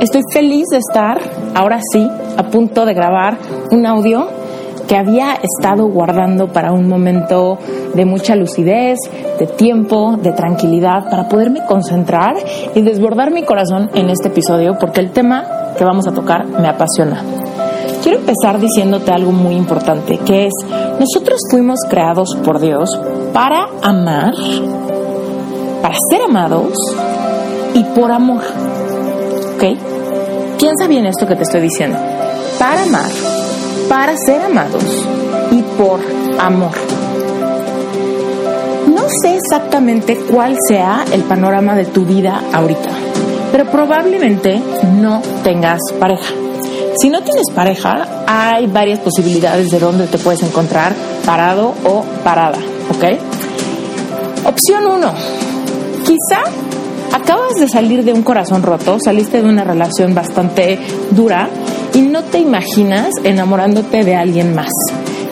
Estoy feliz de estar, ahora sí, a punto de grabar un audio que había estado guardando para un momento de mucha lucidez, de tiempo, de tranquilidad, para poderme concentrar y desbordar mi corazón en este episodio, porque el tema que vamos a tocar me apasiona. Quiero empezar diciéndote algo muy importante, que es, nosotros fuimos creados por Dios para amar, para ser amados y por amor. ¿Ok? Piensa bien esto que te estoy diciendo. Para amar, para ser amados y por amor. No sé exactamente cuál sea el panorama de tu vida ahorita, pero probablemente no tengas pareja. Si no tienes pareja, hay varias posibilidades de dónde te puedes encontrar parado o parada, ¿ok? Opción 1. Quizá acabas de salir de un corazón roto, saliste de una relación bastante dura y no te imaginas enamorándote de alguien más.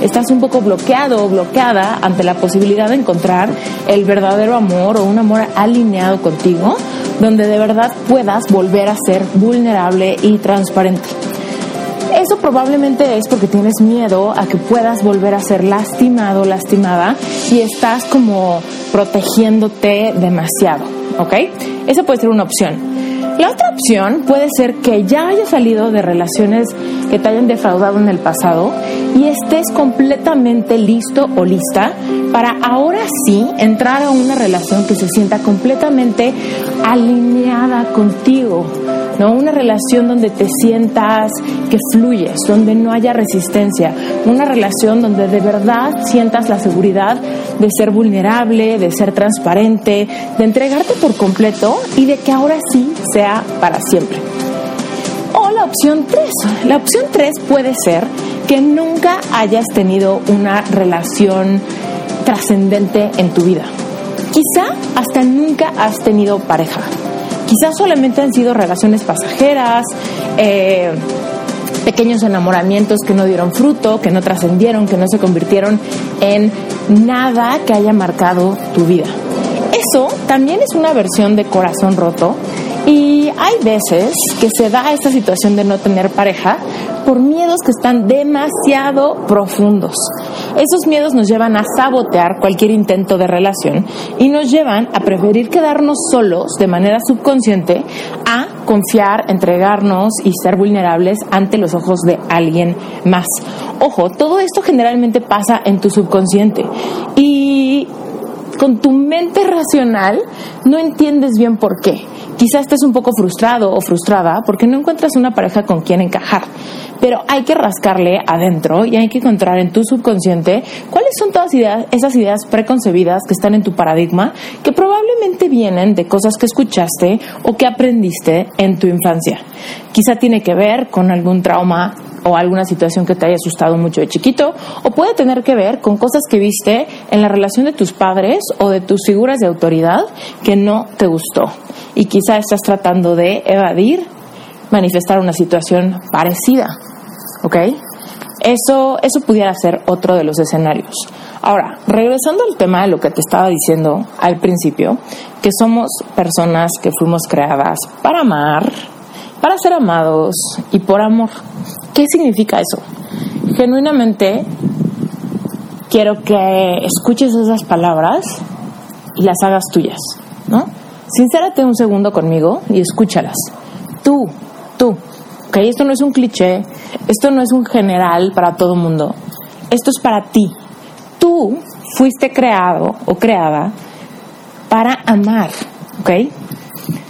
Estás un poco bloqueado o bloqueada ante la posibilidad de encontrar el verdadero amor o un amor alineado contigo, donde de verdad puedas volver a ser vulnerable y transparente. Eso probablemente es porque tienes miedo a que puedas volver a ser lastimado, lastimada y estás como protegiéndote demasiado. ¿Ok? Esa puede ser una opción. La otra opción puede ser que ya hayas salido de relaciones que te hayan defraudado en el pasado y estés completamente listo o lista para ahora sí entrar a una relación que se sienta completamente alineada contigo, ¿no? Una relación donde te sientas que fluyes, donde no haya resistencia, una relación donde de verdad sientas la seguridad de ser vulnerable, de ser transparente, de entregarte por completo y de que ahora sí sea para siempre. O la opción 3. La opción 3 puede ser que nunca hayas tenido una relación trascendente en tu vida. Quizá hasta nunca has tenido pareja. Quizás solamente han sido relaciones pasajeras, eh, pequeños enamoramientos que no dieron fruto, que no trascendieron, que no se convirtieron en nada que haya marcado tu vida. Eso también es una versión de corazón roto y hay veces que se da esta situación de no tener pareja por miedos que están demasiado profundos. Esos miedos nos llevan a sabotear cualquier intento de relación y nos llevan a preferir quedarnos solos de manera subconsciente a confiar, entregarnos y ser vulnerables ante los ojos de alguien más. Ojo, todo esto generalmente pasa en tu subconsciente y con tu mente racional no entiendes bien por qué. Quizás estés un poco frustrado o frustrada porque no encuentras una pareja con quien encajar. Pero hay que rascarle adentro y hay que encontrar en tu subconsciente cuáles son todas esas ideas preconcebidas que están en tu paradigma, que probablemente vienen de cosas que escuchaste o que aprendiste en tu infancia. Quizá tiene que ver con algún trauma o alguna situación que te haya asustado mucho de chiquito, o puede tener que ver con cosas que viste en la relación de tus padres o de tus figuras de autoridad que no te gustó. Y quizá estás tratando de evadir manifestar una situación parecida. ¿Ok? Eso, eso pudiera ser otro de los escenarios. Ahora, regresando al tema de lo que te estaba diciendo al principio, que somos personas que fuimos creadas para amar, para ser amados y por amor. ¿Qué significa eso? Genuinamente quiero que escuches esas palabras y las hagas tuyas, ¿no? Sincérate un segundo conmigo y escúchalas. Tú, tú, ¿ok? Esto no es un cliché, esto no es un general para todo mundo, esto es para ti. Tú fuiste creado o creada para amar, ¿ok?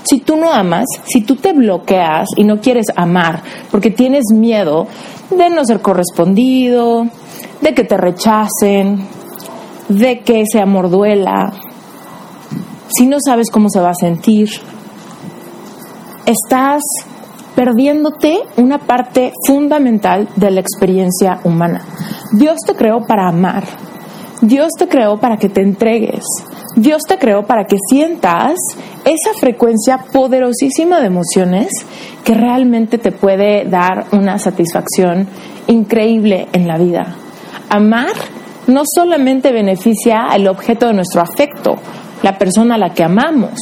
Si tú no amas, si tú te bloqueas y no quieres amar porque tienes miedo de no ser correspondido, de que te rechacen, de que ese amor duela, si no sabes cómo se va a sentir, estás perdiéndote una parte fundamental de la experiencia humana. Dios te creó para amar. Dios te creó para que te entregues. Dios te creó para que sientas esa frecuencia poderosísima de emociones que realmente te puede dar una satisfacción increíble en la vida. Amar no solamente beneficia al objeto de nuestro afecto, la persona a la que amamos,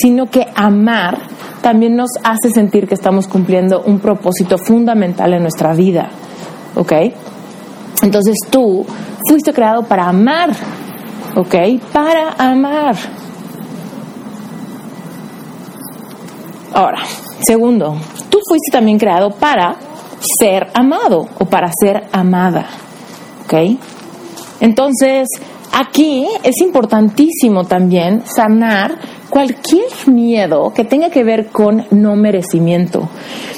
sino que amar también nos hace sentir que estamos cumpliendo un propósito fundamental en nuestra vida. ¿Ok? Entonces tú fuiste creado para amar. ¿Ok? Para amar. Ahora, segundo, tú fuiste también creado para ser amado o para ser amada. ¿Ok? Entonces, aquí es importantísimo también sanar cualquier miedo que tenga que ver con no merecimiento,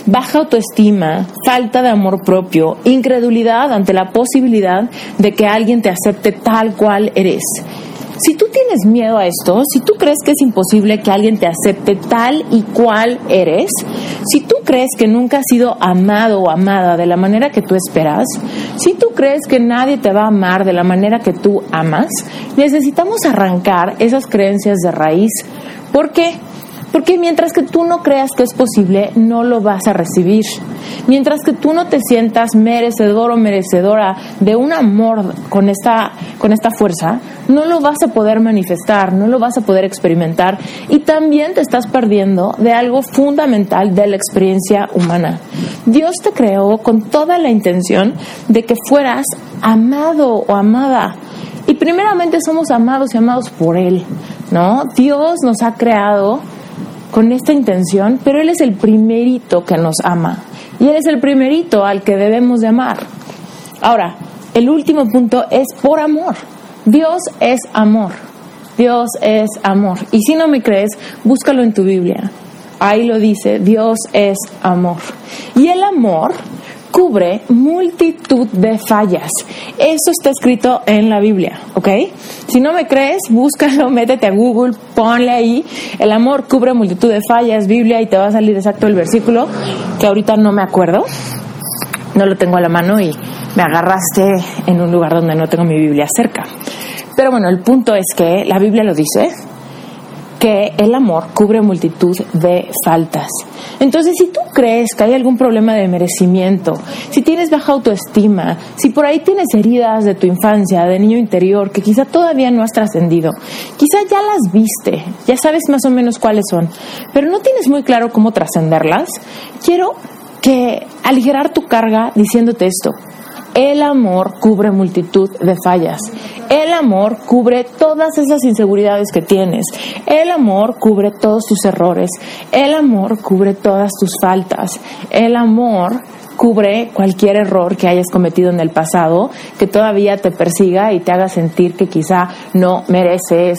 baja autoestima, falta de amor propio, incredulidad ante la posibilidad de que alguien te acepte tal cual eres. Si tú tienes miedo a esto, si tú crees que es imposible que alguien te acepte tal y cual eres, si tú crees que nunca has sido amado o amada de la manera que tú esperas, si tú crees que nadie te va a amar de la manera que tú amas, necesitamos arrancar esas creencias de raíz. ¿Por qué? Porque mientras que tú no creas que es posible, no lo vas a recibir. Mientras que tú no te sientas merecedor o merecedora de un amor con esta, con esta fuerza, no lo vas a poder manifestar, no lo vas a poder experimentar y también te estás perdiendo de algo fundamental de la experiencia humana. Dios te creó con toda la intención de que fueras amado o amada. Y primeramente somos amados y amados por Él, ¿no? Dios nos ha creado con esta intención, pero Él es el primerito que nos ama y Él es el primerito al que debemos de amar. Ahora, el último punto es por amor. Dios es amor. Dios es amor. Y si no me crees, búscalo en tu Biblia. Ahí lo dice, Dios es amor. Y el amor cubre multitud de fallas. Eso está escrito en la Biblia, ¿ok? Si no me crees, búscalo, métete a Google, ponle ahí, el amor cubre multitud de fallas, Biblia, y te va a salir exacto el versículo, que ahorita no me acuerdo, no lo tengo a la mano y me agarraste en un lugar donde no tengo mi Biblia cerca. Pero bueno, el punto es que la Biblia lo dice, que el amor cubre multitud de faltas. Entonces, si tú crees que hay algún problema de merecimiento, si tienes baja autoestima, si por ahí tienes heridas de tu infancia, de niño interior, que quizá todavía no has trascendido, quizá ya las viste, ya sabes más o menos cuáles son, pero no tienes muy claro cómo trascenderlas, quiero que aligerar tu carga diciéndote esto. El amor cubre multitud de fallas. El amor cubre todas esas inseguridades que tienes. El amor cubre todos tus errores. El amor cubre todas tus faltas. El amor cubre cualquier error que hayas cometido en el pasado que todavía te persiga y te haga sentir que quizá no mereces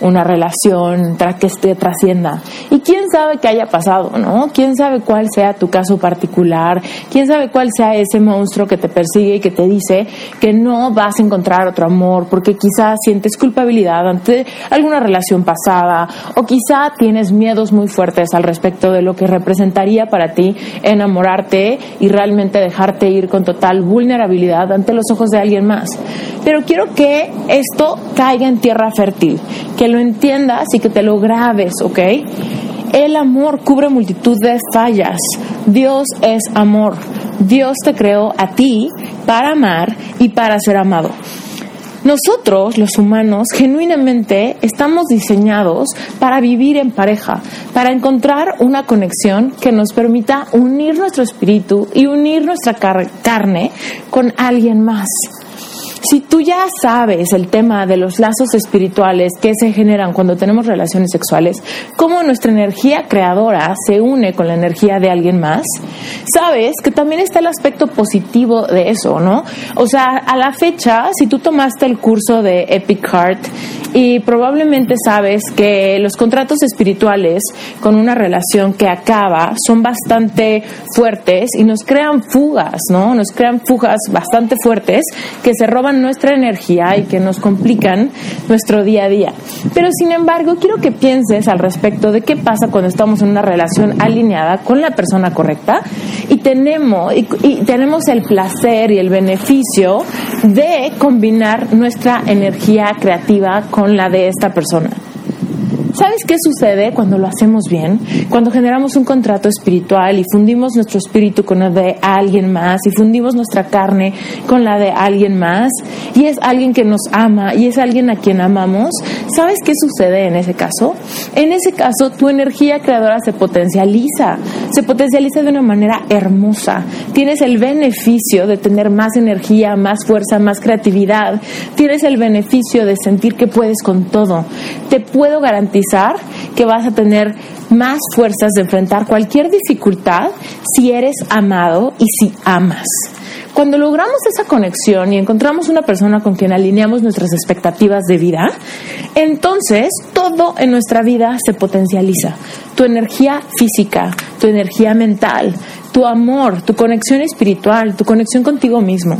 una relación que esté trascienda. Y quién sabe qué haya pasado, ¿no? Quién sabe cuál sea tu caso particular, quién sabe cuál sea ese monstruo que te persigue y que te dice que no vas a encontrar otro amor porque quizá sientes culpabilidad ante alguna relación pasada o quizá tienes miedos muy fuertes al respecto de lo que representaría para ti enamorarte y realmente dejarte ir con total vulnerabilidad ante los ojos de alguien más. Pero quiero que esto caiga en tierra fértil, que lo entiendas y que te lo grabes, ¿ok? El amor cubre multitud de fallas. Dios es amor. Dios te creó a ti para amar y para ser amado. Nosotros, los humanos, genuinamente estamos diseñados para vivir en pareja, para encontrar una conexión que nos permita unir nuestro espíritu y unir nuestra carne con alguien más. Si tú ya sabes el tema de los lazos espirituales que se generan cuando tenemos relaciones sexuales, cómo nuestra energía creadora se une con la energía de alguien más, sabes que también está el aspecto positivo de eso, ¿no? O sea, a la fecha, si tú tomaste el curso de Epic Heart y probablemente sabes que los contratos espirituales con una relación que acaba son bastante fuertes y nos crean fugas, ¿no? Nos crean fugas bastante fuertes que se roban nuestra energía y que nos complican nuestro día a día. Pero sin embargo, quiero que pienses al respecto de qué pasa cuando estamos en una relación alineada con la persona correcta y tenemos, y, tenemos el placer y el beneficio de combinar nuestra energía creativa con la de esta persona. ¿Sabes qué sucede cuando lo hacemos bien? Cuando generamos un contrato espiritual y fundimos nuestro espíritu con el de alguien más y fundimos nuestra carne con la de alguien más y es alguien que nos ama y es alguien a quien amamos. ¿Sabes qué sucede en ese caso? En ese caso tu energía creadora se potencializa, se potencializa de una manera hermosa. Tienes el beneficio de tener más energía, más fuerza, más creatividad. Tienes el beneficio de sentir que puedes con todo. Te puedo garantizar que vas a tener más fuerzas de enfrentar cualquier dificultad si eres amado y si amas. Cuando logramos esa conexión y encontramos una persona con quien alineamos nuestras expectativas de vida, entonces todo en nuestra vida se potencializa. Tu energía física, tu energía mental, tu amor, tu conexión espiritual, tu conexión contigo mismo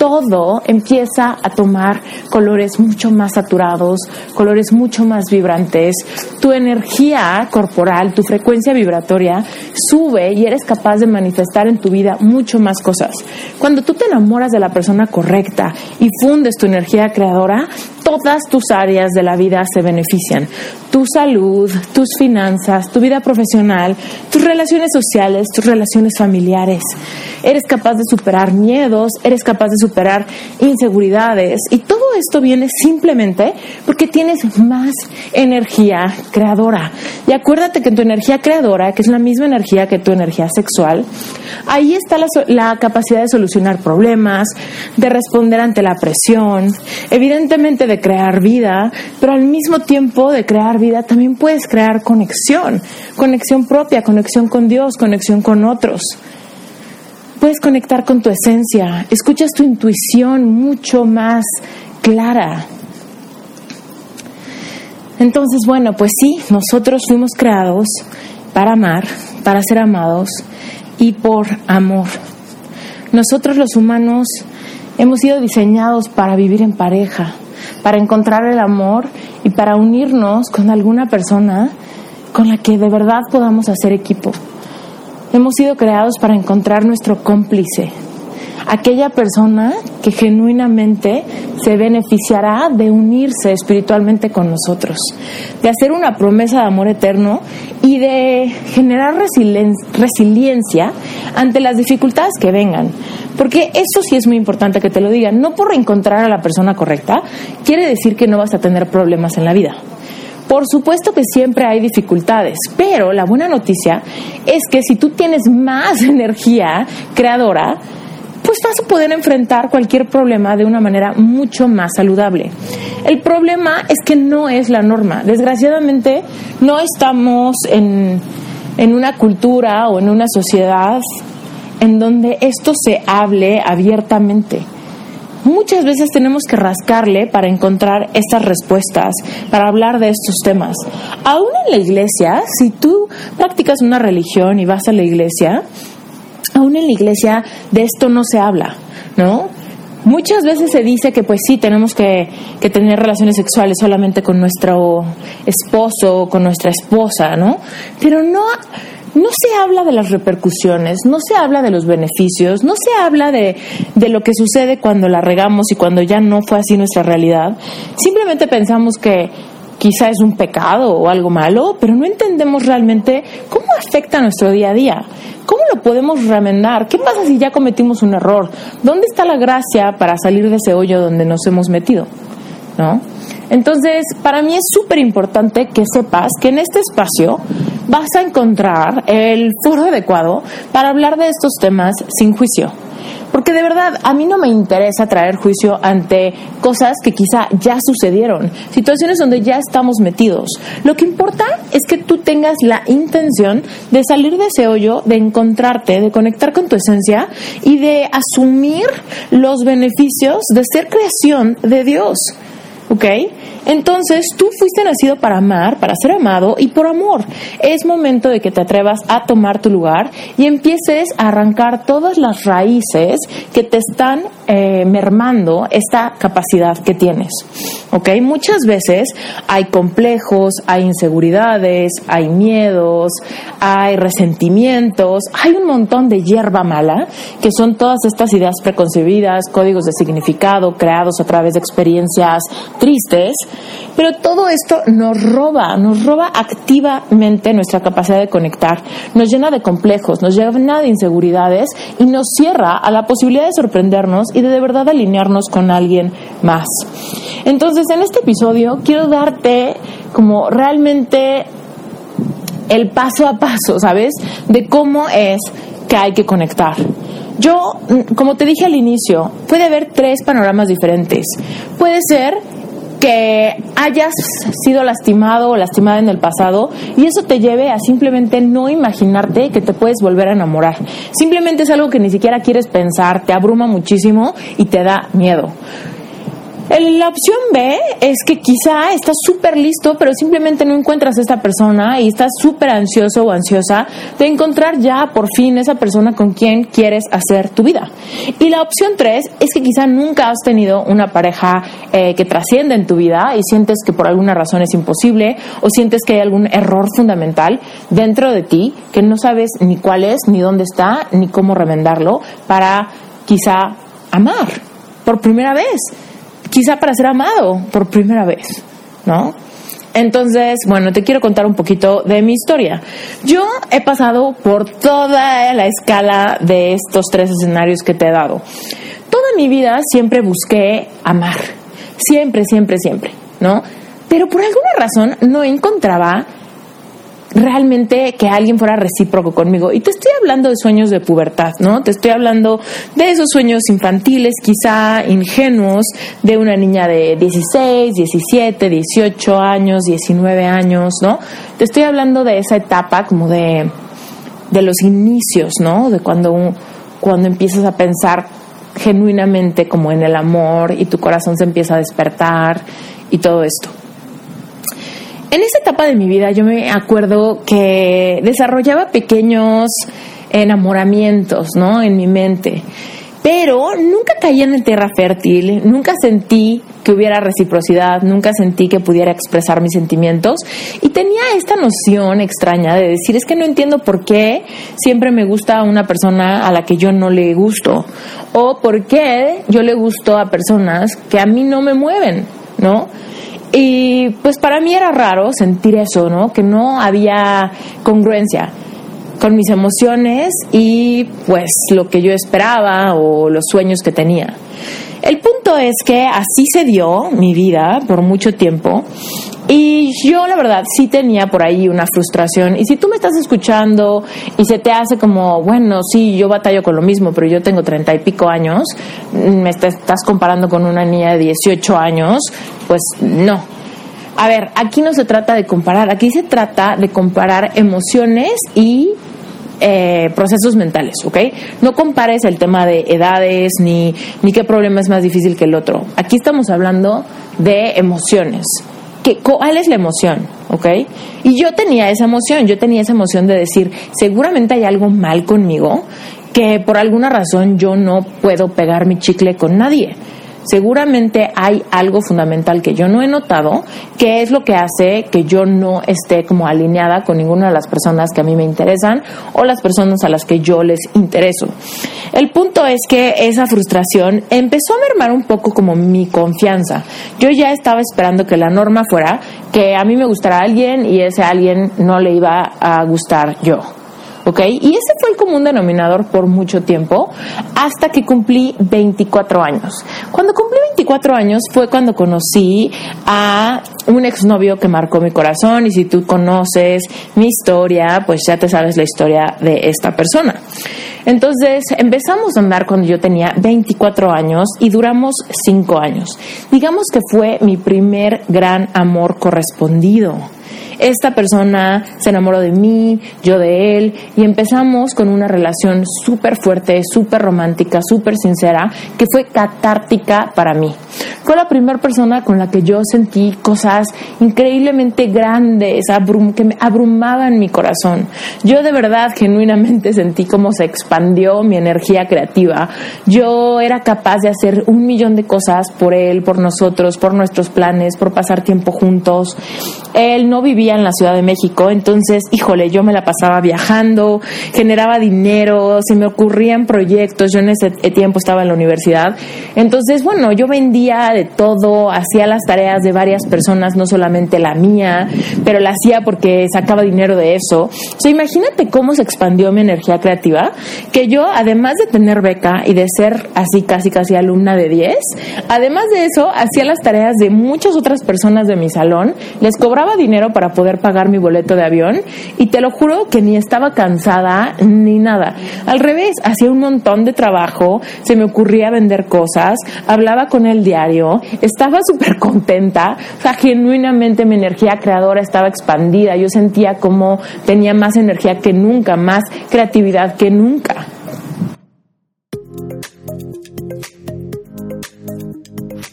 todo empieza a tomar colores mucho más saturados, colores mucho más vibrantes. Tu energía corporal, tu frecuencia vibratoria sube y eres capaz de manifestar en tu vida mucho más cosas. Cuando tú te enamoras de la persona correcta y fundes tu energía creadora, todas tus áreas de la vida se benefician. Tu salud, tus finanzas, tu vida profesional, tus relaciones sociales, tus relaciones familiares. Eres capaz de superar miedos, eres capaz de superar inseguridades y todo esto viene simplemente porque tienes más energía creadora. Y acuérdate que tu energía creadora, que es la misma energía que tu energía sexual, ahí está la, la capacidad de solucionar problemas, de responder ante la presión, evidentemente de crear vida, pero al mismo tiempo de crear vida también puedes crear conexión, conexión propia, conexión con Dios, conexión con otros. Puedes conectar con tu esencia, escuchas tu intuición mucho más clara. Entonces, bueno, pues sí, nosotros fuimos creados para amar, para ser amados y por amor. Nosotros los humanos hemos sido diseñados para vivir en pareja, para encontrar el amor y para unirnos con alguna persona con la que de verdad podamos hacer equipo. Hemos sido creados para encontrar nuestro cómplice, aquella persona que genuinamente se beneficiará de unirse espiritualmente con nosotros, de hacer una promesa de amor eterno y de generar resiliencia ante las dificultades que vengan. Porque eso sí es muy importante que te lo digan. No por encontrar a la persona correcta quiere decir que no vas a tener problemas en la vida. Por supuesto que siempre hay dificultades, pero la buena noticia es que si tú tienes más energía creadora, pues vas a poder enfrentar cualquier problema de una manera mucho más saludable. El problema es que no es la norma. Desgraciadamente, no estamos en, en una cultura o en una sociedad en donde esto se hable abiertamente muchas veces tenemos que rascarle para encontrar estas respuestas, para hablar de estos temas. Aún en la iglesia, si tú practicas una religión y vas a la iglesia, aún en la iglesia de esto no se habla, ¿no? Muchas veces se dice que pues sí, tenemos que, que, tener relaciones sexuales solamente con nuestro esposo o con nuestra esposa, ¿no? Pero no, no se habla de las repercusiones, no se habla de los beneficios, no se habla de, de, lo que sucede cuando la regamos y cuando ya no fue así nuestra realidad. Simplemente pensamos que quizá es un pecado o algo malo, pero no entendemos realmente cómo afecta nuestro día a día. ¿Cómo lo podemos remendar? ¿Qué pasa si ya cometimos un error? ¿Dónde está la gracia para salir de ese hoyo donde nos hemos metido? ¿No? Entonces, para mí es súper importante que sepas que en este espacio vas a encontrar el foro adecuado para hablar de estos temas sin juicio. Porque de verdad, a mí no me interesa traer juicio ante cosas que quizá ya sucedieron, situaciones donde ya estamos metidos. Lo que importa es que tú tengas la intención de salir de ese hoyo, de encontrarte, de conectar con tu esencia y de asumir los beneficios de ser creación de Dios. ¿Ok? Entonces tú fuiste nacido para amar, para ser amado y por amor. Es momento de que te atrevas a tomar tu lugar y empieces a arrancar todas las raíces que te están eh, mermando esta capacidad que tienes. ¿Ok? Muchas veces hay complejos, hay inseguridades, hay miedos, hay resentimientos, hay un montón de hierba mala que son todas estas ideas preconcebidas, códigos de significado creados a través de experiencias tristes pero todo esto nos roba, nos roba activamente nuestra capacidad de conectar, nos llena de complejos, nos llena de inseguridades y nos cierra a la posibilidad de sorprendernos y de de verdad alinearnos con alguien más. Entonces, en este episodio quiero darte como realmente el paso a paso, ¿sabes? De cómo es que hay que conectar. Yo, como te dije al inicio, puede haber tres panoramas diferentes. Puede ser que hayas sido lastimado o lastimada en el pasado y eso te lleve a simplemente no imaginarte que te puedes volver a enamorar. Simplemente es algo que ni siquiera quieres pensar, te abruma muchísimo y te da miedo. La opción B es que quizá estás súper listo, pero simplemente no encuentras a esta persona y estás súper ansioso o ansiosa de encontrar ya por fin esa persona con quien quieres hacer tu vida. Y la opción 3 es que quizá nunca has tenido una pareja eh, que trascienda en tu vida y sientes que por alguna razón es imposible o sientes que hay algún error fundamental dentro de ti que no sabes ni cuál es, ni dónde está, ni cómo remendarlo para quizá amar por primera vez quizá para ser amado por primera vez, ¿no? Entonces, bueno, te quiero contar un poquito de mi historia. Yo he pasado por toda la escala de estos tres escenarios que te he dado. Toda mi vida siempre busqué amar. Siempre, siempre, siempre, ¿no? Pero por alguna razón no encontraba realmente que alguien fuera recíproco conmigo. Y te estoy hablando de sueños de pubertad, ¿no? Te estoy hablando de esos sueños infantiles, quizá ingenuos, de una niña de 16, 17, 18 años, 19 años, ¿no? Te estoy hablando de esa etapa como de, de los inicios, ¿no? De cuando, cuando empiezas a pensar genuinamente como en el amor y tu corazón se empieza a despertar y todo esto. En esa etapa de mi vida yo me acuerdo que desarrollaba pequeños enamoramientos, ¿no? En mi mente. Pero nunca caí en tierra fértil, nunca sentí que hubiera reciprocidad, nunca sentí que pudiera expresar mis sentimientos y tenía esta noción extraña de decir, es que no entiendo por qué siempre me gusta una persona a la que yo no le gusto o por qué yo le gusto a personas que a mí no me mueven, ¿no? Y pues para mí era raro sentir eso, ¿no? Que no había congruencia con mis emociones y pues lo que yo esperaba o los sueños que tenía. El punto es que así se dio mi vida por mucho tiempo y yo la verdad sí tenía por ahí una frustración y si tú me estás escuchando y se te hace como, bueno, sí, yo batallo con lo mismo, pero yo tengo treinta y pico años, me estás comparando con una niña de 18 años, pues no. A ver, aquí no se trata de comparar, aquí se trata de comparar emociones y eh, procesos mentales, ¿ok? No compares el tema de edades ni, ni qué problema es más difícil que el otro. Aquí estamos hablando de emociones. ¿Qué, ¿Cuál es la emoción? ¿Ok? Y yo tenía esa emoción, yo tenía esa emoción de decir, seguramente hay algo mal conmigo que por alguna razón yo no puedo pegar mi chicle con nadie seguramente hay algo fundamental que yo no he notado, que es lo que hace que yo no esté como alineada con ninguna de las personas que a mí me interesan o las personas a las que yo les intereso. El punto es que esa frustración empezó a mermar un poco como mi confianza. Yo ya estaba esperando que la norma fuera que a mí me gustara alguien y ese alguien no le iba a gustar yo. ¿Ok? Y ese fue el común denominador por mucho tiempo, hasta que cumplí 24 años. Cuando cumplí 24 años fue cuando conocí a un exnovio que marcó mi corazón y si tú conoces mi historia, pues ya te sabes la historia de esta persona. Entonces empezamos a andar cuando yo tenía 24 años y duramos 5 años. Digamos que fue mi primer gran amor correspondido esta persona se enamoró de mí, yo de él, y empezamos con una relación súper fuerte, súper romántica, súper sincera, que fue catártica para mí. Fue la primera persona con la que yo sentí cosas increíblemente grandes, que me abrumaban mi corazón. Yo de verdad, genuinamente sentí cómo se expandió mi energía creativa. Yo era capaz de hacer un millón de cosas por él, por nosotros, por nuestros planes, por pasar tiempo juntos. Él no vivía en la Ciudad de México, entonces, híjole, yo me la pasaba viajando, generaba dinero, se me ocurrían proyectos, yo en ese tiempo estaba en la universidad, entonces, bueno, yo vendía de todo, hacía las tareas de varias personas, no solamente la mía, pero la hacía porque sacaba dinero de eso. O imagínate cómo se expandió mi energía creativa, que yo, además de tener beca y de ser así casi casi alumna de 10, además de eso, hacía las tareas de muchas otras personas de mi salón, les cobraba dinero para poder pagar mi boleto de avión y te lo juro que ni estaba cansada ni nada. Al revés, hacía un montón de trabajo, se me ocurría vender cosas, hablaba con el diario, estaba súper contenta, o sea, genuinamente mi energía creadora estaba expandida, yo sentía como tenía más energía que nunca, más creatividad que nunca.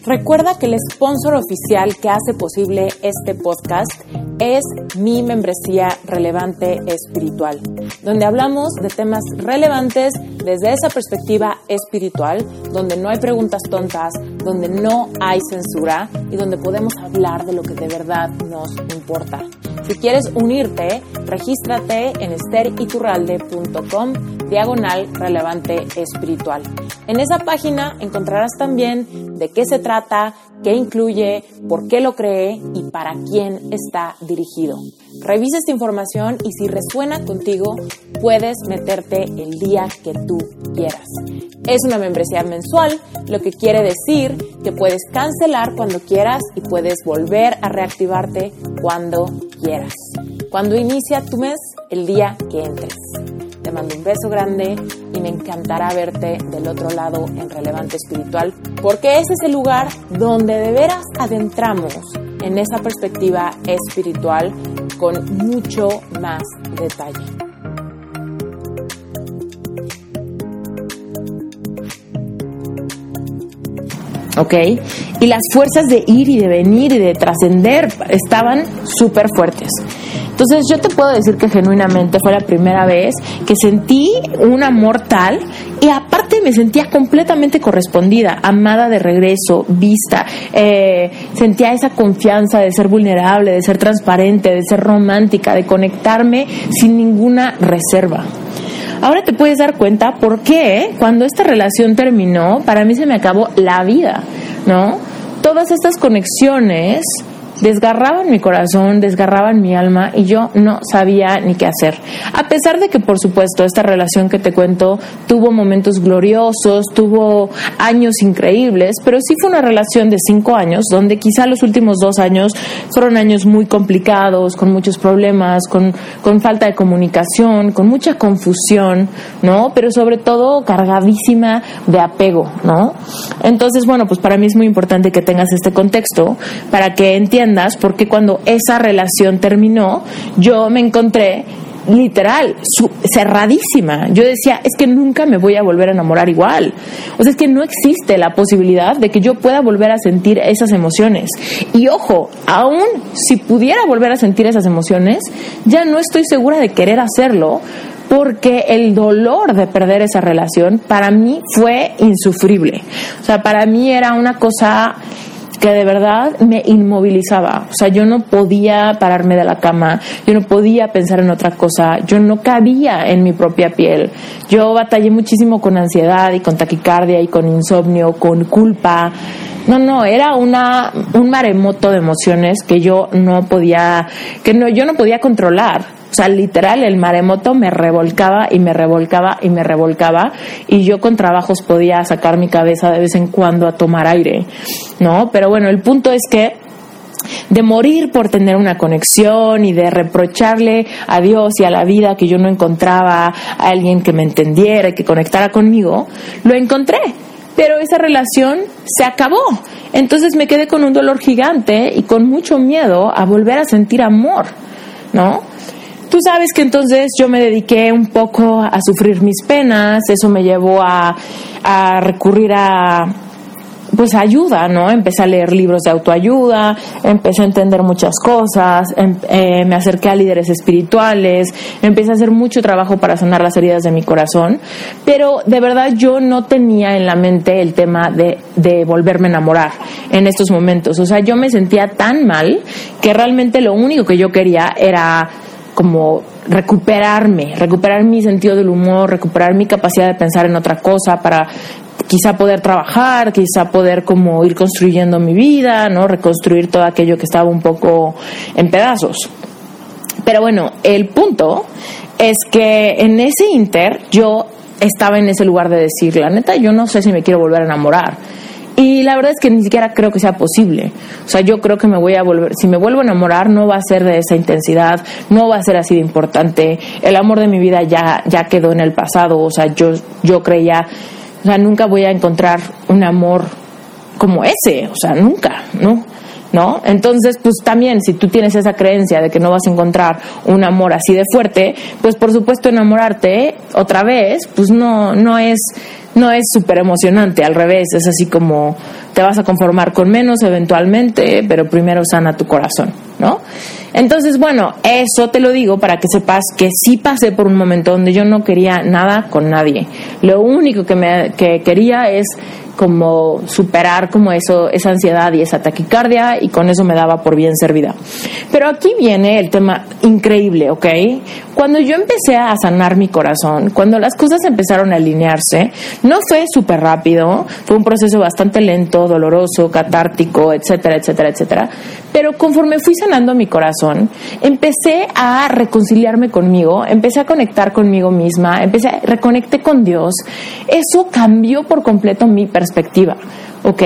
Recuerda que el sponsor oficial que hace posible este podcast es mi membresía relevante espiritual, donde hablamos de temas relevantes desde esa perspectiva espiritual, donde no hay preguntas tontas, donde no hay censura y donde podemos hablar de lo que de verdad nos importa. Si quieres unirte, regístrate en esteriturralde.com diagonal relevante espiritual. En esa página encontrarás también de qué se trata, qué incluye, por qué lo cree y para quién está dirigido. Revisa esta información y si resuena contigo, puedes meterte el día que tú quieras. Es una membresía mensual, lo que quiere decir que puedes cancelar cuando quieras y puedes volver a reactivarte cuando quieras. Cuando inicia tu mes, el día que entres. Te mando un beso grande y me encantará verte del otro lado en Relevante Espiritual, porque ese es el lugar donde de veras adentramos en esa perspectiva espiritual con mucho más detalle. ¿ok? Y las fuerzas de ir y de venir y de trascender estaban súper fuertes. Entonces yo te puedo decir que genuinamente fue la primera vez que sentí un amor tal y aparte me sentía completamente correspondida, amada de regreso, vista, eh, sentía esa confianza de ser vulnerable, de ser transparente, de ser romántica, de conectarme sin ninguna reserva. Ahora te puedes dar cuenta por qué cuando esta relación terminó, para mí se me acabó la vida, ¿no? Todas estas conexiones desgarraban mi corazón, desgarraban mi alma y yo no sabía ni qué hacer. A pesar de que, por supuesto, esta relación que te cuento tuvo momentos gloriosos, tuvo años increíbles, pero sí fue una relación de cinco años, donde quizá los últimos dos años fueron años muy complicados, con muchos problemas, con, con falta de comunicación, con mucha confusión, ¿no? Pero sobre todo cargadísima de apego, ¿no? Entonces, bueno, pues para mí es muy importante que tengas este contexto para que entiendas porque cuando esa relación terminó, yo me encontré literal, cerradísima. Yo decía, es que nunca me voy a volver a enamorar igual. O sea, es que no existe la posibilidad de que yo pueda volver a sentir esas emociones. Y ojo, aún si pudiera volver a sentir esas emociones, ya no estoy segura de querer hacerlo porque el dolor de perder esa relación para mí fue insufrible. O sea, para mí era una cosa que de verdad me inmovilizaba. O sea, yo no podía pararme de la cama, yo no podía pensar en otra cosa, yo no cabía en mi propia piel. Yo batallé muchísimo con ansiedad y con taquicardia y con insomnio, con culpa. No, no, era una un maremoto de emociones que yo no podía que no yo no podía controlar. Sea, literal, el maremoto me revolcaba y me revolcaba y me revolcaba y yo con trabajos podía sacar mi cabeza de vez en cuando a tomar aire, ¿no? Pero bueno, el punto es que de morir por tener una conexión y de reprocharle a Dios y a la vida que yo no encontraba a alguien que me entendiera y que conectara conmigo, lo encontré. Pero esa relación se acabó. Entonces me quedé con un dolor gigante y con mucho miedo a volver a sentir amor, ¿no? Tú sabes que entonces yo me dediqué un poco a sufrir mis penas, eso me llevó a, a recurrir a, pues ayuda, ¿no? Empecé a leer libros de autoayuda, empecé a entender muchas cosas, em, eh, me acerqué a líderes espirituales, empecé a hacer mucho trabajo para sanar las heridas de mi corazón, pero de verdad yo no tenía en la mente el tema de, de volverme a enamorar en estos momentos. O sea, yo me sentía tan mal que realmente lo único que yo quería era como recuperarme, recuperar mi sentido del humor, recuperar mi capacidad de pensar en otra cosa para quizá poder trabajar, quizá poder como ir construyendo mi vida, ¿no? Reconstruir todo aquello que estaba un poco en pedazos. Pero bueno, el punto es que en ese inter yo estaba en ese lugar de decir, la neta, yo no sé si me quiero volver a enamorar. Y la verdad es que ni siquiera creo que sea posible. O sea, yo creo que me voy a volver, si me vuelvo a enamorar, no va a ser de esa intensidad, no va a ser así de importante. El amor de mi vida ya, ya quedó en el pasado. O sea, yo, yo creía o sea, nunca voy a encontrar un amor como ese, o sea, nunca, ¿no? ¿No? Entonces, pues también, si tú tienes esa creencia de que no vas a encontrar un amor así de fuerte, pues por supuesto enamorarte otra vez, pues no, no es, no es súper emocionante, al revés, es así como te vas a conformar con menos eventualmente, pero primero sana tu corazón, ¿no? Entonces, bueno, eso te lo digo para que sepas que sí pasé por un momento donde yo no quería nada con nadie. Lo único que, me, que quería es como superar como eso, esa ansiedad y esa taquicardia y con eso me daba por bien servida. Pero aquí viene el tema increíble, ¿ok? Cuando yo empecé a sanar mi corazón, cuando las cosas empezaron a alinearse, no fue súper rápido, fue un proceso bastante lento, doloroso, catártico, etcétera, etcétera, etcétera. Pero conforme fui sanando mi corazón, empecé a reconciliarme conmigo, empecé a conectar conmigo misma, empecé a reconecté con Dios. Eso cambió por completo mi perspectiva ¿ok?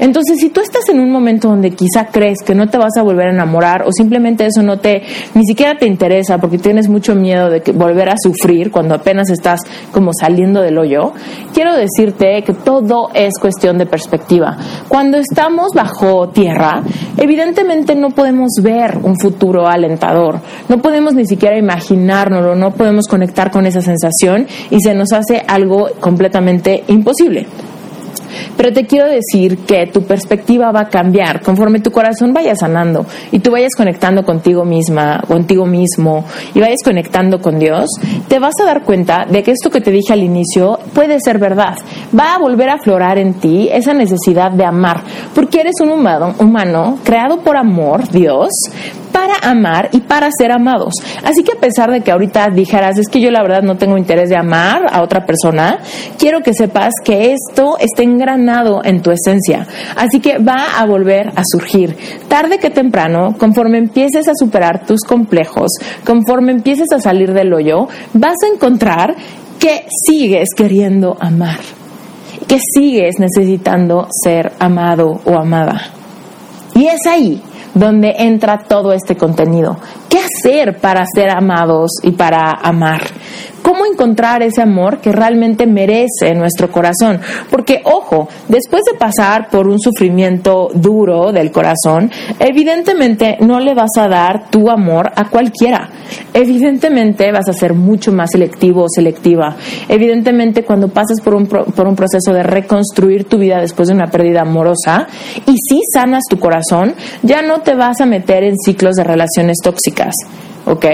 Entonces, si tú estás en un momento donde quizá crees que no te vas a volver a enamorar o simplemente eso no te, ni siquiera te interesa porque tienes mucho miedo de que volver a sufrir cuando apenas estás como saliendo del hoyo, quiero decirte que todo es cuestión de perspectiva. Cuando estamos bajo tierra, evidentemente no podemos ver un futuro alentador, no podemos ni siquiera imaginárnoslo, no podemos conectar con esa sensación y se nos hace algo completamente imposible. Pero te quiero decir que tu perspectiva va a cambiar conforme tu corazón vaya sanando y tú vayas conectando contigo misma, contigo mismo y vayas conectando con Dios, te vas a dar cuenta de que esto que te dije al inicio puede ser verdad. Va a volver a aflorar en ti esa necesidad de amar, porque eres un humano, humano creado por amor, Dios, para amar y para ser amados. Así que a pesar de que ahorita dijeras, es que yo la verdad no tengo interés de amar a otra persona, quiero que sepas que esto está engranado en tu esencia. Así que va a volver a surgir. Tarde que temprano, conforme empieces a superar tus complejos, conforme empieces a salir del hoyo, vas a encontrar que sigues queriendo amar, que sigues necesitando ser amado o amada. Y es ahí donde entra todo este contenido. ¿Qué hacer para ser amados y para amar? Cómo encontrar ese amor que realmente merece nuestro corazón. Porque, ojo, después de pasar por un sufrimiento duro del corazón, evidentemente no le vas a dar tu amor a cualquiera. Evidentemente vas a ser mucho más selectivo o selectiva. Evidentemente cuando pasas por un, por un proceso de reconstruir tu vida después de una pérdida amorosa y si sanas tu corazón, ya no te vas a meter en ciclos de relaciones tóxicas. ¿Ok?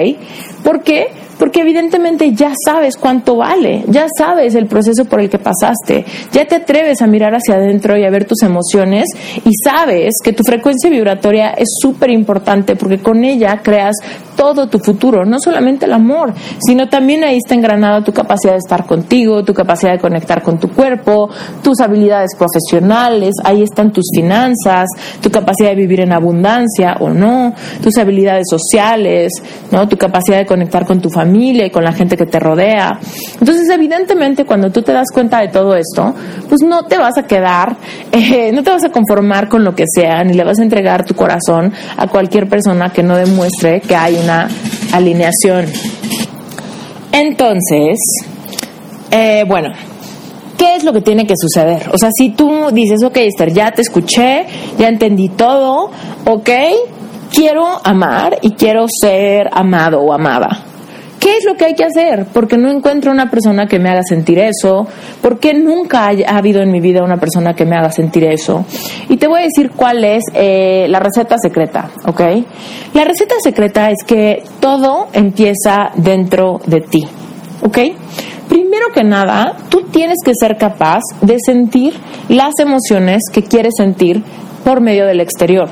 ¿Por qué? Porque evidentemente ya sabes cuánto vale, ya sabes el proceso por el que pasaste, ya te atreves a mirar hacia adentro y a ver tus emociones y sabes que tu frecuencia vibratoria es súper importante porque con ella creas todo tu futuro, no solamente el amor, sino también ahí está engranada tu capacidad de estar contigo, tu capacidad de conectar con tu cuerpo, tus habilidades profesionales, ahí están tus finanzas, tu capacidad de vivir en abundancia o no, tus habilidades sociales, ¿no? tu capacidad de conectar con tu familia y con la gente que te rodea. Entonces, evidentemente, cuando tú te das cuenta de todo esto, pues no te vas a quedar, eh, no te vas a conformar con lo que sea, ni le vas a entregar tu corazón a cualquier persona que no demuestre que hay una alineación. Entonces, eh, bueno, ¿qué es lo que tiene que suceder? O sea, si tú dices, ok, Esther, ya te escuché, ya entendí todo, ok, quiero amar y quiero ser amado o amada. ¿Qué es lo que hay que hacer? Porque no encuentro una persona que me haga sentir eso. Porque nunca ha habido en mi vida una persona que me haga sentir eso. Y te voy a decir cuál es eh, la receta secreta, ¿ok? La receta secreta es que todo empieza dentro de ti, ¿ok? Primero que nada, tú tienes que ser capaz de sentir las emociones que quieres sentir por medio del exterior.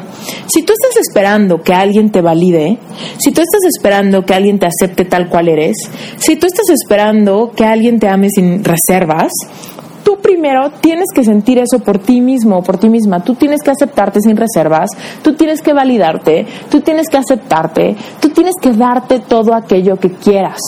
Si tú estás esperando que alguien te valide, si tú estás esperando que alguien te acepte tal cual eres, si tú estás esperando que alguien te ame sin reservas, tú primero tienes que sentir eso por ti mismo por ti misma. Tú tienes que aceptarte sin reservas, tú tienes que validarte, tú tienes que aceptarte, tú tienes que darte todo aquello que quieras.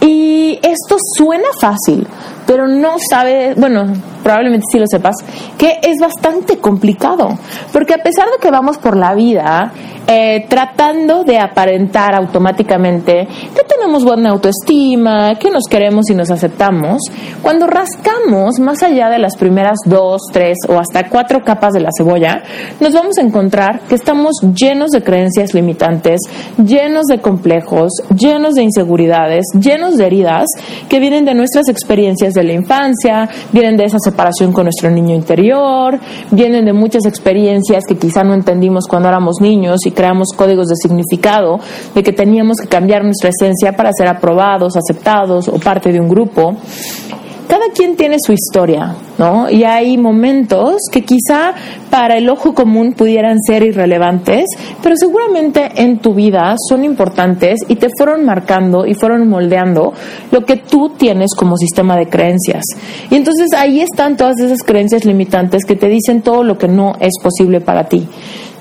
Y esto suena fácil, pero no sabe, bueno, probablemente sí lo sepas, que es bastante complicado, porque a pesar de que vamos por la vida eh, tratando de aparentar automáticamente que tenemos buena autoestima, que nos queremos y nos aceptamos, cuando rascamos más allá de las primeras dos, tres o hasta cuatro capas de la cebolla, nos vamos a encontrar que estamos llenos de creencias limitantes, llenos de complejos, llenos de inseguridades, llenos de heridas que vienen de nuestras experiencias de la infancia, vienen de esa separación con nuestro niño interior, vienen de muchas experiencias que quizá no entendimos cuando éramos niños y creamos códigos de significado de que teníamos que cambiar nuestra esencia para ser aprobados, aceptados o parte de un grupo cada quien tiene su historia, ¿no? Y hay momentos que quizá para el ojo común pudieran ser irrelevantes, pero seguramente en tu vida son importantes y te fueron marcando y fueron moldeando lo que tú tienes como sistema de creencias. Y entonces ahí están todas esas creencias limitantes que te dicen todo lo que no es posible para ti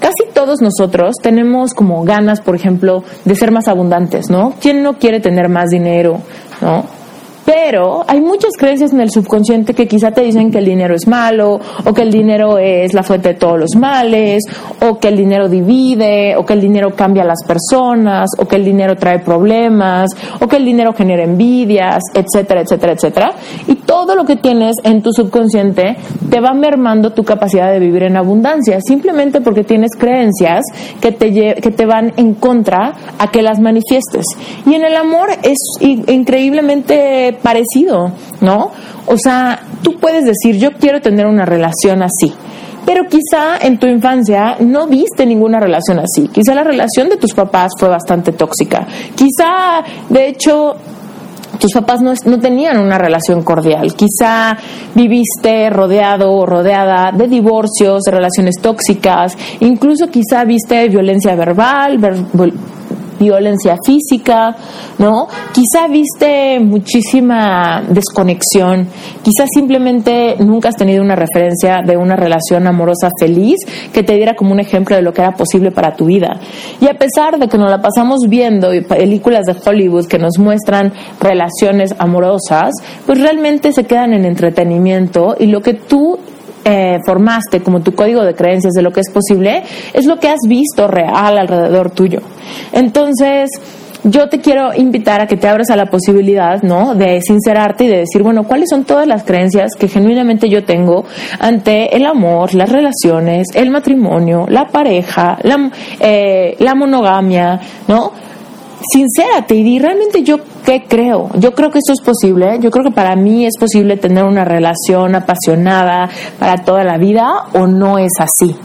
casi todos nosotros tenemos como ganas, por ejemplo, de ser más abundantes, ¿no? ¿Quién no quiere tener más dinero, ¿no? Pero hay muchas creencias en el subconsciente que quizá te dicen que el dinero es malo, o que el dinero es la fuente de todos los males, o que el dinero divide, o que el dinero cambia a las personas, o que el dinero trae problemas, o que el dinero genera envidias, etcétera, etcétera, etcétera. Y todo lo que tienes en tu subconsciente te va mermando tu capacidad de vivir en abundancia, simplemente porque tienes creencias que te, que te van en contra a que las manifiestes. Y en el amor es increíblemente parecido, ¿no? O sea, tú puedes decir, yo quiero tener una relación así, pero quizá en tu infancia no viste ninguna relación así. Quizá la relación de tus papás fue bastante tóxica. Quizá, de hecho, tus papás no, no, tenían una relación cordial. Quizá viviste rodeado o rodeada de divorcios, de relaciones tóxicas, incluso quizá viste violencia verbal, violencia física, ¿no? Quizá viste muchísima desconexión, quizá simplemente nunca has tenido una referencia de una relación amorosa feliz que te diera como un ejemplo de lo que era posible para tu vida. Y a pesar de que nos la pasamos viendo películas de Hollywood que nos muestran relaciones amorosas, pues realmente se quedan en entretenimiento y lo que tú eh, formaste como tu código de creencias de lo que es posible, es lo que has visto real alrededor tuyo. Entonces, yo te quiero invitar a que te abras a la posibilidad, ¿no? De sincerarte y de decir, bueno, ¿cuáles son todas las creencias que genuinamente yo tengo ante el amor, las relaciones, el matrimonio, la pareja, la, eh, la monogamia, ¿no? Sincérate y di realmente yo qué creo. Yo creo que esto es posible. Yo creo que para mí es posible tener una relación apasionada para toda la vida o no es así.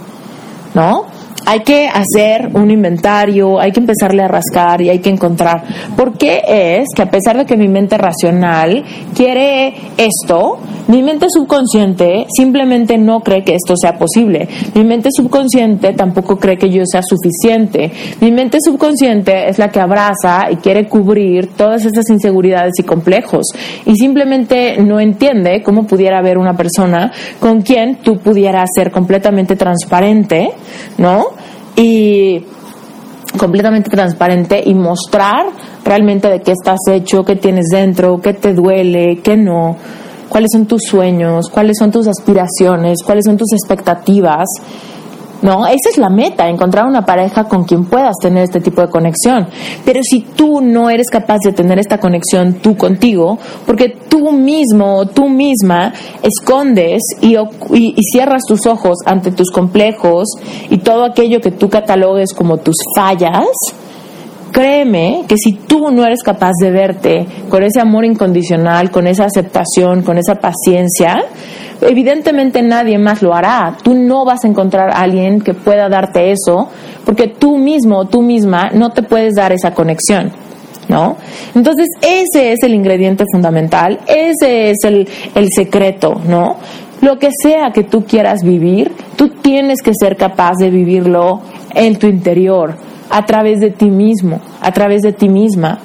¿No? Hay que hacer un inventario, hay que empezarle a rascar y hay que encontrar por qué es que a pesar de que mi mente racional quiere esto, mi mente subconsciente simplemente no cree que esto sea posible. Mi mente subconsciente tampoco cree que yo sea suficiente. Mi mente subconsciente es la que abraza y quiere cubrir todas esas inseguridades y complejos y simplemente no entiende cómo pudiera haber una persona con quien tú pudieras ser completamente transparente, ¿no? Y completamente transparente y mostrar realmente de qué estás hecho, qué tienes dentro, qué te duele, qué no, cuáles son tus sueños, cuáles son tus aspiraciones, cuáles son tus expectativas ¿no? Esa es la meta, encontrar una pareja con quien puedas tener este tipo de conexión. Pero si tú no eres capaz de tener esta conexión tú contigo, porque tú mismo o tú misma escondes y, y, cierras tus ojos ante tus complejos y todo aquello que tú catalogues como tus fallas, créeme que si tú no eres capaz de verte con ese amor incondicional, con esa aceptación, con esa paciencia, evidentemente nadie más lo hará. Tú no vas a encontrar a alguien que pueda darte eso, porque tú mismo o tú misma no te puedes dar esa conexión. ¿No? Entonces, ese es el ingrediente fundamental, ese es el, el secreto, ¿no? Lo que sea que tú quieras vivir, tú tienes que ser capaz de vivirlo en tu interior, a través de ti mismo, a través de ti misma.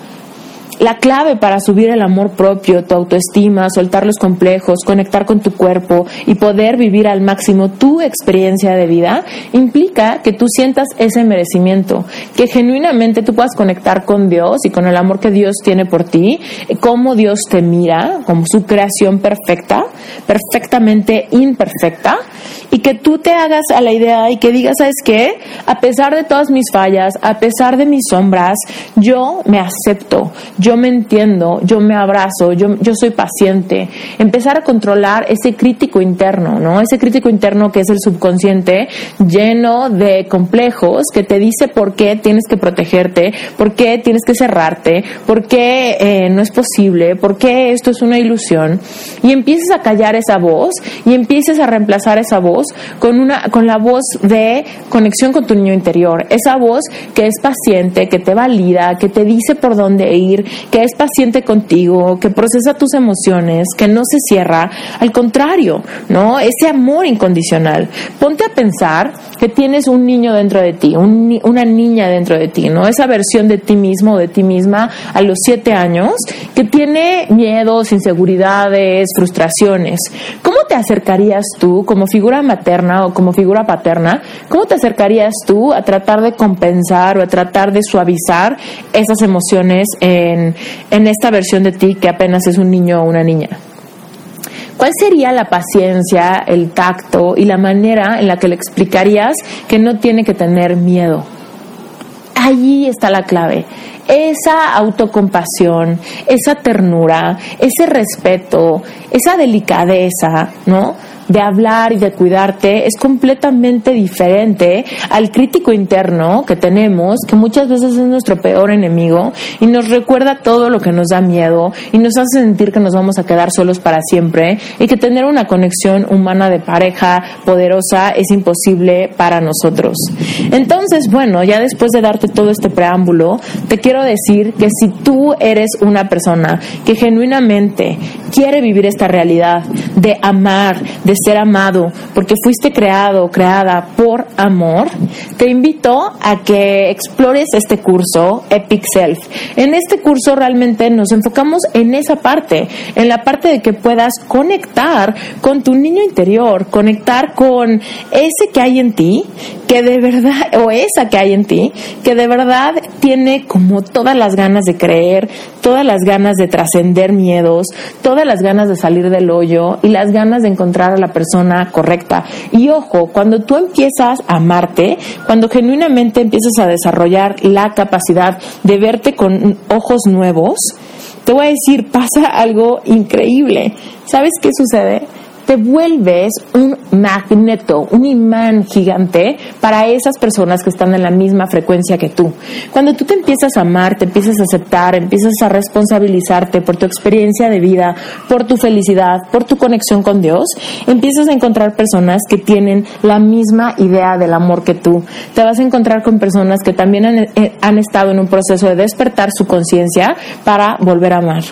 La clave para subir el amor propio, tu autoestima, soltar los complejos, conectar con tu cuerpo y poder vivir al máximo tu experiencia de vida implica que tú sientas ese merecimiento, que genuinamente tú puedas conectar con Dios y con el amor que Dios tiene por ti, cómo Dios te mira, como su creación perfecta, perfectamente imperfecta, y que tú te hagas a la idea y que digas, ¿sabes qué? A pesar de todas mis fallas, a pesar de mis sombras, yo me acepto, yo me entiendo, yo me abrazo, yo, yo soy paciente. Empezar a controlar ese crítico interno, ¿no? Ese crítico interno que es el subconsciente lleno de complejos que te dice por qué tienes que protegerte, por qué tienes que cerrarte, por qué eh, no es posible, por qué esto es una ilusión. Y empiezas a callar esa voz y empieces a reemplazar esa voz con, una, con la voz de conexión con tu niño interior. Esa voz que es paciente, que te valida, que te dice por dónde ir, que es paciente contigo, que procesa tus emociones, que no se cierra. Al contrario, ¿no? Ese amor incondicional. Ponte a pensar que tienes un niño dentro de ti, una niña dentro de ti, ¿no? Esa versión de ti mismo de ti misma a los siete años que tiene miedos, inseguridades, frustraciones. ¿Cómo te acercarías tú como figura materna o como figura paterna? ¿Cómo te acercarías tú a tratar de compensar o a tratar de suavizar esas emociones en, en esta versión de ti que apenas es un niño o una niña? ¿Cuál sería la paciencia, el tacto y la manera en la que le explicarías que no tiene que tener miedo? Allí está la clave. Esa autocompasión, esa ternura, ese respeto, esa delicadeza, ¿no? De hablar y de cuidarte es completamente diferente al crítico interno que tenemos, que muchas veces es nuestro peor enemigo y nos recuerda todo lo que nos da miedo y nos hace sentir que nos vamos a quedar solos para siempre y que tener una conexión humana de pareja poderosa es imposible para nosotros. Entonces, bueno, ya después de darte todo este preámbulo, te quiero decir que si tú eres una persona que genuinamente quiere vivir esta realidad de amar, de ser amado, porque fuiste creado, creada por amor, te invito a que explores este curso, Epic Self. En este curso realmente nos enfocamos en esa parte, en la parte de que puedas conectar con tu niño interior, conectar con ese que hay en ti, que de verdad, o esa que hay en ti, que de verdad tiene como todas las ganas de creer, todas las ganas de trascender miedos, todas las ganas de salir del hoyo y las ganas de encontrar la persona correcta. Y ojo, cuando tú empiezas a amarte, cuando genuinamente empiezas a desarrollar la capacidad de verte con ojos nuevos, te voy a decir, pasa algo increíble. ¿Sabes qué sucede? Te vuelves un magneto, un imán gigante para esas personas que están en la misma frecuencia que tú. Cuando tú te empiezas a amar, te empiezas a aceptar, empiezas a responsabilizarte por tu experiencia de vida, por tu felicidad, por tu conexión con Dios, empiezas a encontrar personas que tienen la misma idea del amor que tú. Te vas a encontrar con personas que también han, eh, han estado en un proceso de despertar su conciencia para volver a amar.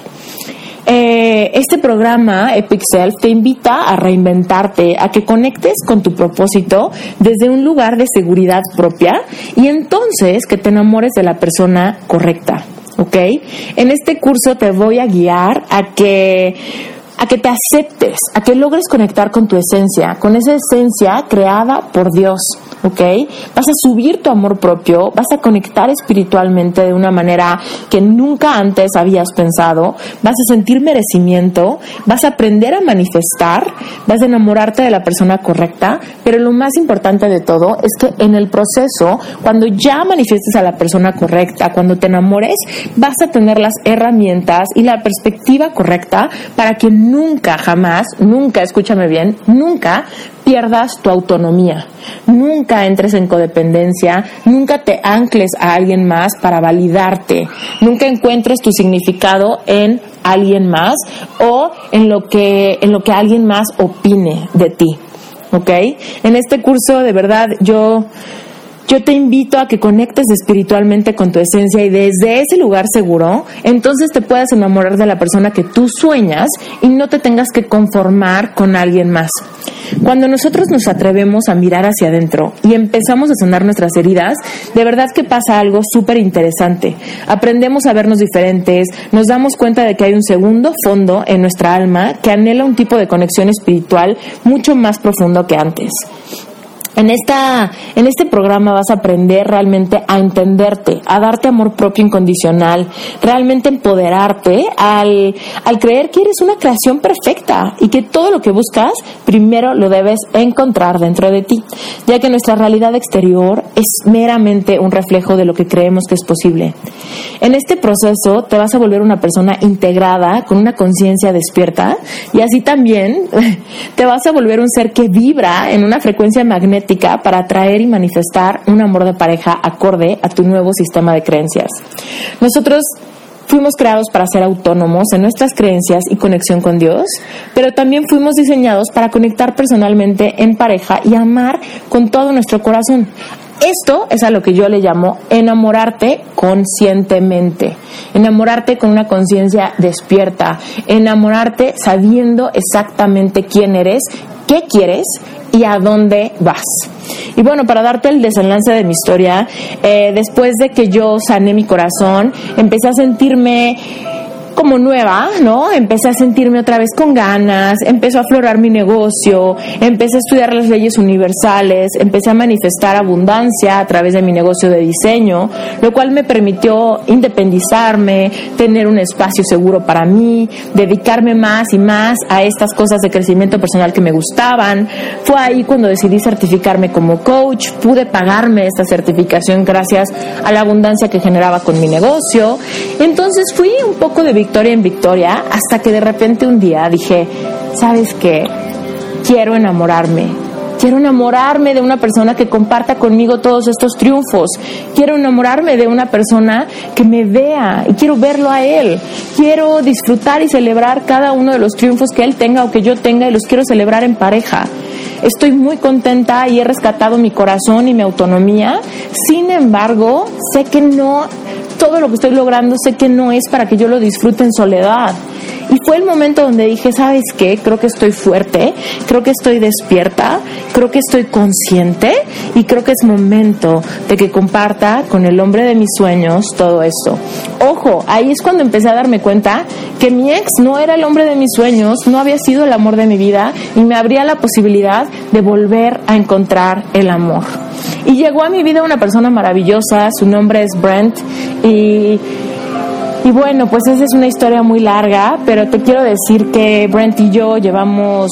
Eh, este programa Epic Self te invita a reinventarte, a que conectes con tu propósito desde un lugar de seguridad propia y entonces que te enamores de la persona correcta. ¿Ok? En este curso te voy a guiar a que a que te aceptes, a que logres conectar con tu esencia, con esa esencia creada por Dios ¿ok? Vas a subir tu amor propio, vas a conectar espiritualmente de una manera que nunca antes habías pensado, vas a sentir merecimiento, vas a aprender a manifestar, vas a enamorarte de la persona correcta, pero lo más importante de todo es que en el proceso, cuando ya manifiestes a la persona correcta, cuando te enamores, vas a tener las herramientas y la perspectiva correcta para que nunca, jamás, nunca, escúchame bien, nunca pierdas tu autonomía, nunca entres en codependencia, nunca te ancles a alguien más para validarte, nunca encuentres tu significado en alguien más o en lo que, en lo que alguien más opine de ti. ¿Ok? En este curso, de verdad, yo yo te invito a que conectes espiritualmente con tu esencia y desde ese lugar seguro, entonces te puedas enamorar de la persona que tú sueñas y no te tengas que conformar con alguien más. Cuando nosotros nos atrevemos a mirar hacia adentro y empezamos a sanar nuestras heridas, de verdad que pasa algo súper interesante. Aprendemos a vernos diferentes, nos damos cuenta de que hay un segundo fondo en nuestra alma que anhela un tipo de conexión espiritual mucho más profundo que antes. En, esta, en este programa vas a aprender realmente a entenderte, a darte amor propio incondicional, realmente empoderarte al, al creer que eres una creación perfecta y que todo lo que buscas primero lo debes encontrar dentro de ti, ya que nuestra realidad exterior es meramente un reflejo de lo que creemos que es posible. En este proceso te vas a volver una persona integrada, con una conciencia despierta y así también te vas a volver un ser que vibra en una frecuencia magnética para atraer y manifestar un amor de pareja acorde a tu nuevo sistema de creencias. Nosotros fuimos creados para ser autónomos en nuestras creencias y conexión con Dios, pero también fuimos diseñados para conectar personalmente en pareja y amar con todo nuestro corazón. Esto es a lo que yo le llamo enamorarte conscientemente, enamorarte con una conciencia despierta, enamorarte sabiendo exactamente quién eres, qué quieres y a dónde vas. Y bueno, para darte el desenlace de mi historia, eh, después de que yo sané mi corazón, empecé a sentirme como nueva, ¿no? Empecé a sentirme otra vez con ganas, empezó a aflorar mi negocio, empecé a estudiar las leyes universales, empecé a manifestar abundancia a través de mi negocio de diseño, lo cual me permitió independizarme, tener un espacio seguro para mí, dedicarme más y más a estas cosas de crecimiento personal que me gustaban. Fue ahí cuando decidí certificarme como coach, pude pagarme esta certificación gracias a la abundancia que generaba con mi negocio. Entonces fui un poco de victoria en victoria hasta que de repente un día dije, ¿sabes qué? Quiero enamorarme. Quiero enamorarme de una persona que comparta conmigo todos estos triunfos. Quiero enamorarme de una persona que me vea y quiero verlo a él. Quiero disfrutar y celebrar cada uno de los triunfos que él tenga o que yo tenga y los quiero celebrar en pareja. Estoy muy contenta y he rescatado mi corazón y mi autonomía. Sin embargo, sé que no todo lo que estoy logrando sé que no es para que yo lo disfrute en soledad. Y fue el momento donde dije, ¿sabes qué? Creo que estoy fuerte, creo que estoy despierta, creo que estoy consciente y creo que es momento de que comparta con el hombre de mis sueños todo esto. Ojo, ahí es cuando empecé a darme cuenta que mi ex no era el hombre de mis sueños, no había sido el amor de mi vida y me abría la posibilidad de volver a encontrar el amor. Y llegó a mi vida una persona maravillosa, su nombre es Brent y y bueno, pues esa es una historia muy larga, pero te quiero decir que Brent y yo llevamos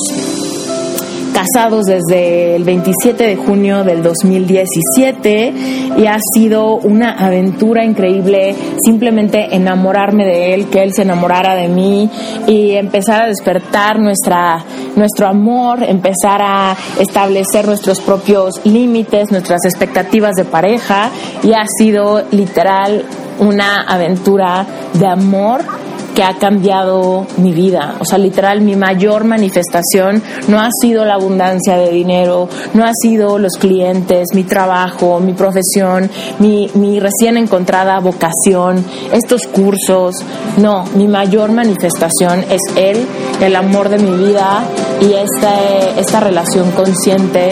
casados desde el 27 de junio del 2017 y ha sido una aventura increíble simplemente enamorarme de él, que él se enamorara de mí y empezar a despertar nuestra, nuestro amor, empezar a establecer nuestros propios límites, nuestras expectativas de pareja y ha sido literal una aventura de amor que ha cambiado mi vida. O sea, literal, mi mayor manifestación no ha sido la abundancia de dinero, no ha sido los clientes, mi trabajo, mi profesión, mi, mi recién encontrada vocación, estos cursos. No, mi mayor manifestación es Él, el amor de mi vida y esta, esta relación consciente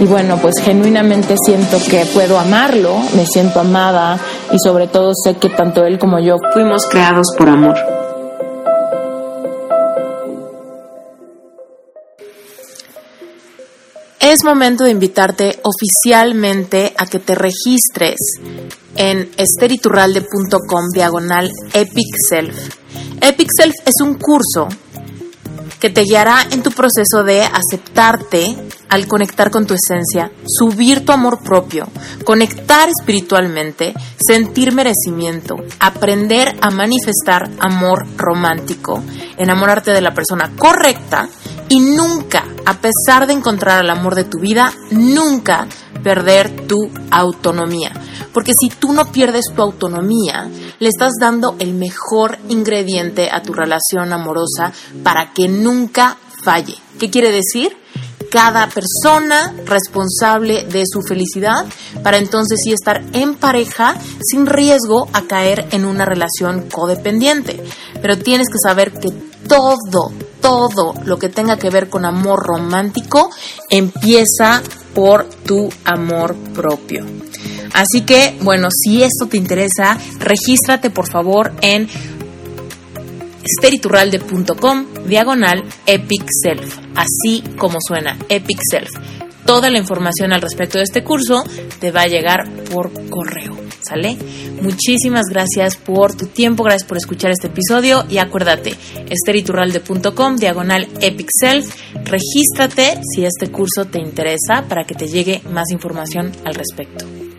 y bueno, pues genuinamente siento que puedo amarlo, me siento amada y sobre todo sé que tanto él como yo fuimos creados por amor. es momento de invitarte oficialmente a que te registres en esteriturralde.com diagonal Epic Self. Epic Self es un curso que te guiará en tu proceso de aceptarte al conectar con tu esencia, subir tu amor propio, conectar espiritualmente, sentir merecimiento, aprender a manifestar amor romántico, enamorarte de la persona correcta y nunca, a pesar de encontrar el amor de tu vida, nunca perder tu autonomía. Porque si tú no pierdes tu autonomía, le estás dando el mejor ingrediente a tu relación amorosa para que nunca falle. ¿Qué quiere decir? Cada persona responsable de su felicidad para entonces sí estar en pareja sin riesgo a caer en una relación codependiente. Pero tienes que saber que todo, todo lo que tenga que ver con amor romántico empieza por tu amor propio. Así que, bueno, si esto te interesa, regístrate por favor en espiriturralde.com diagonal Epic Self, así como suena, Epic Self. Toda la información al respecto de este curso te va a llegar por correo, ¿sale? Muchísimas gracias por tu tiempo, gracias por escuchar este episodio y acuérdate, esteriturralde.com diagonal Epic Self, regístrate si este curso te interesa para que te llegue más información al respecto.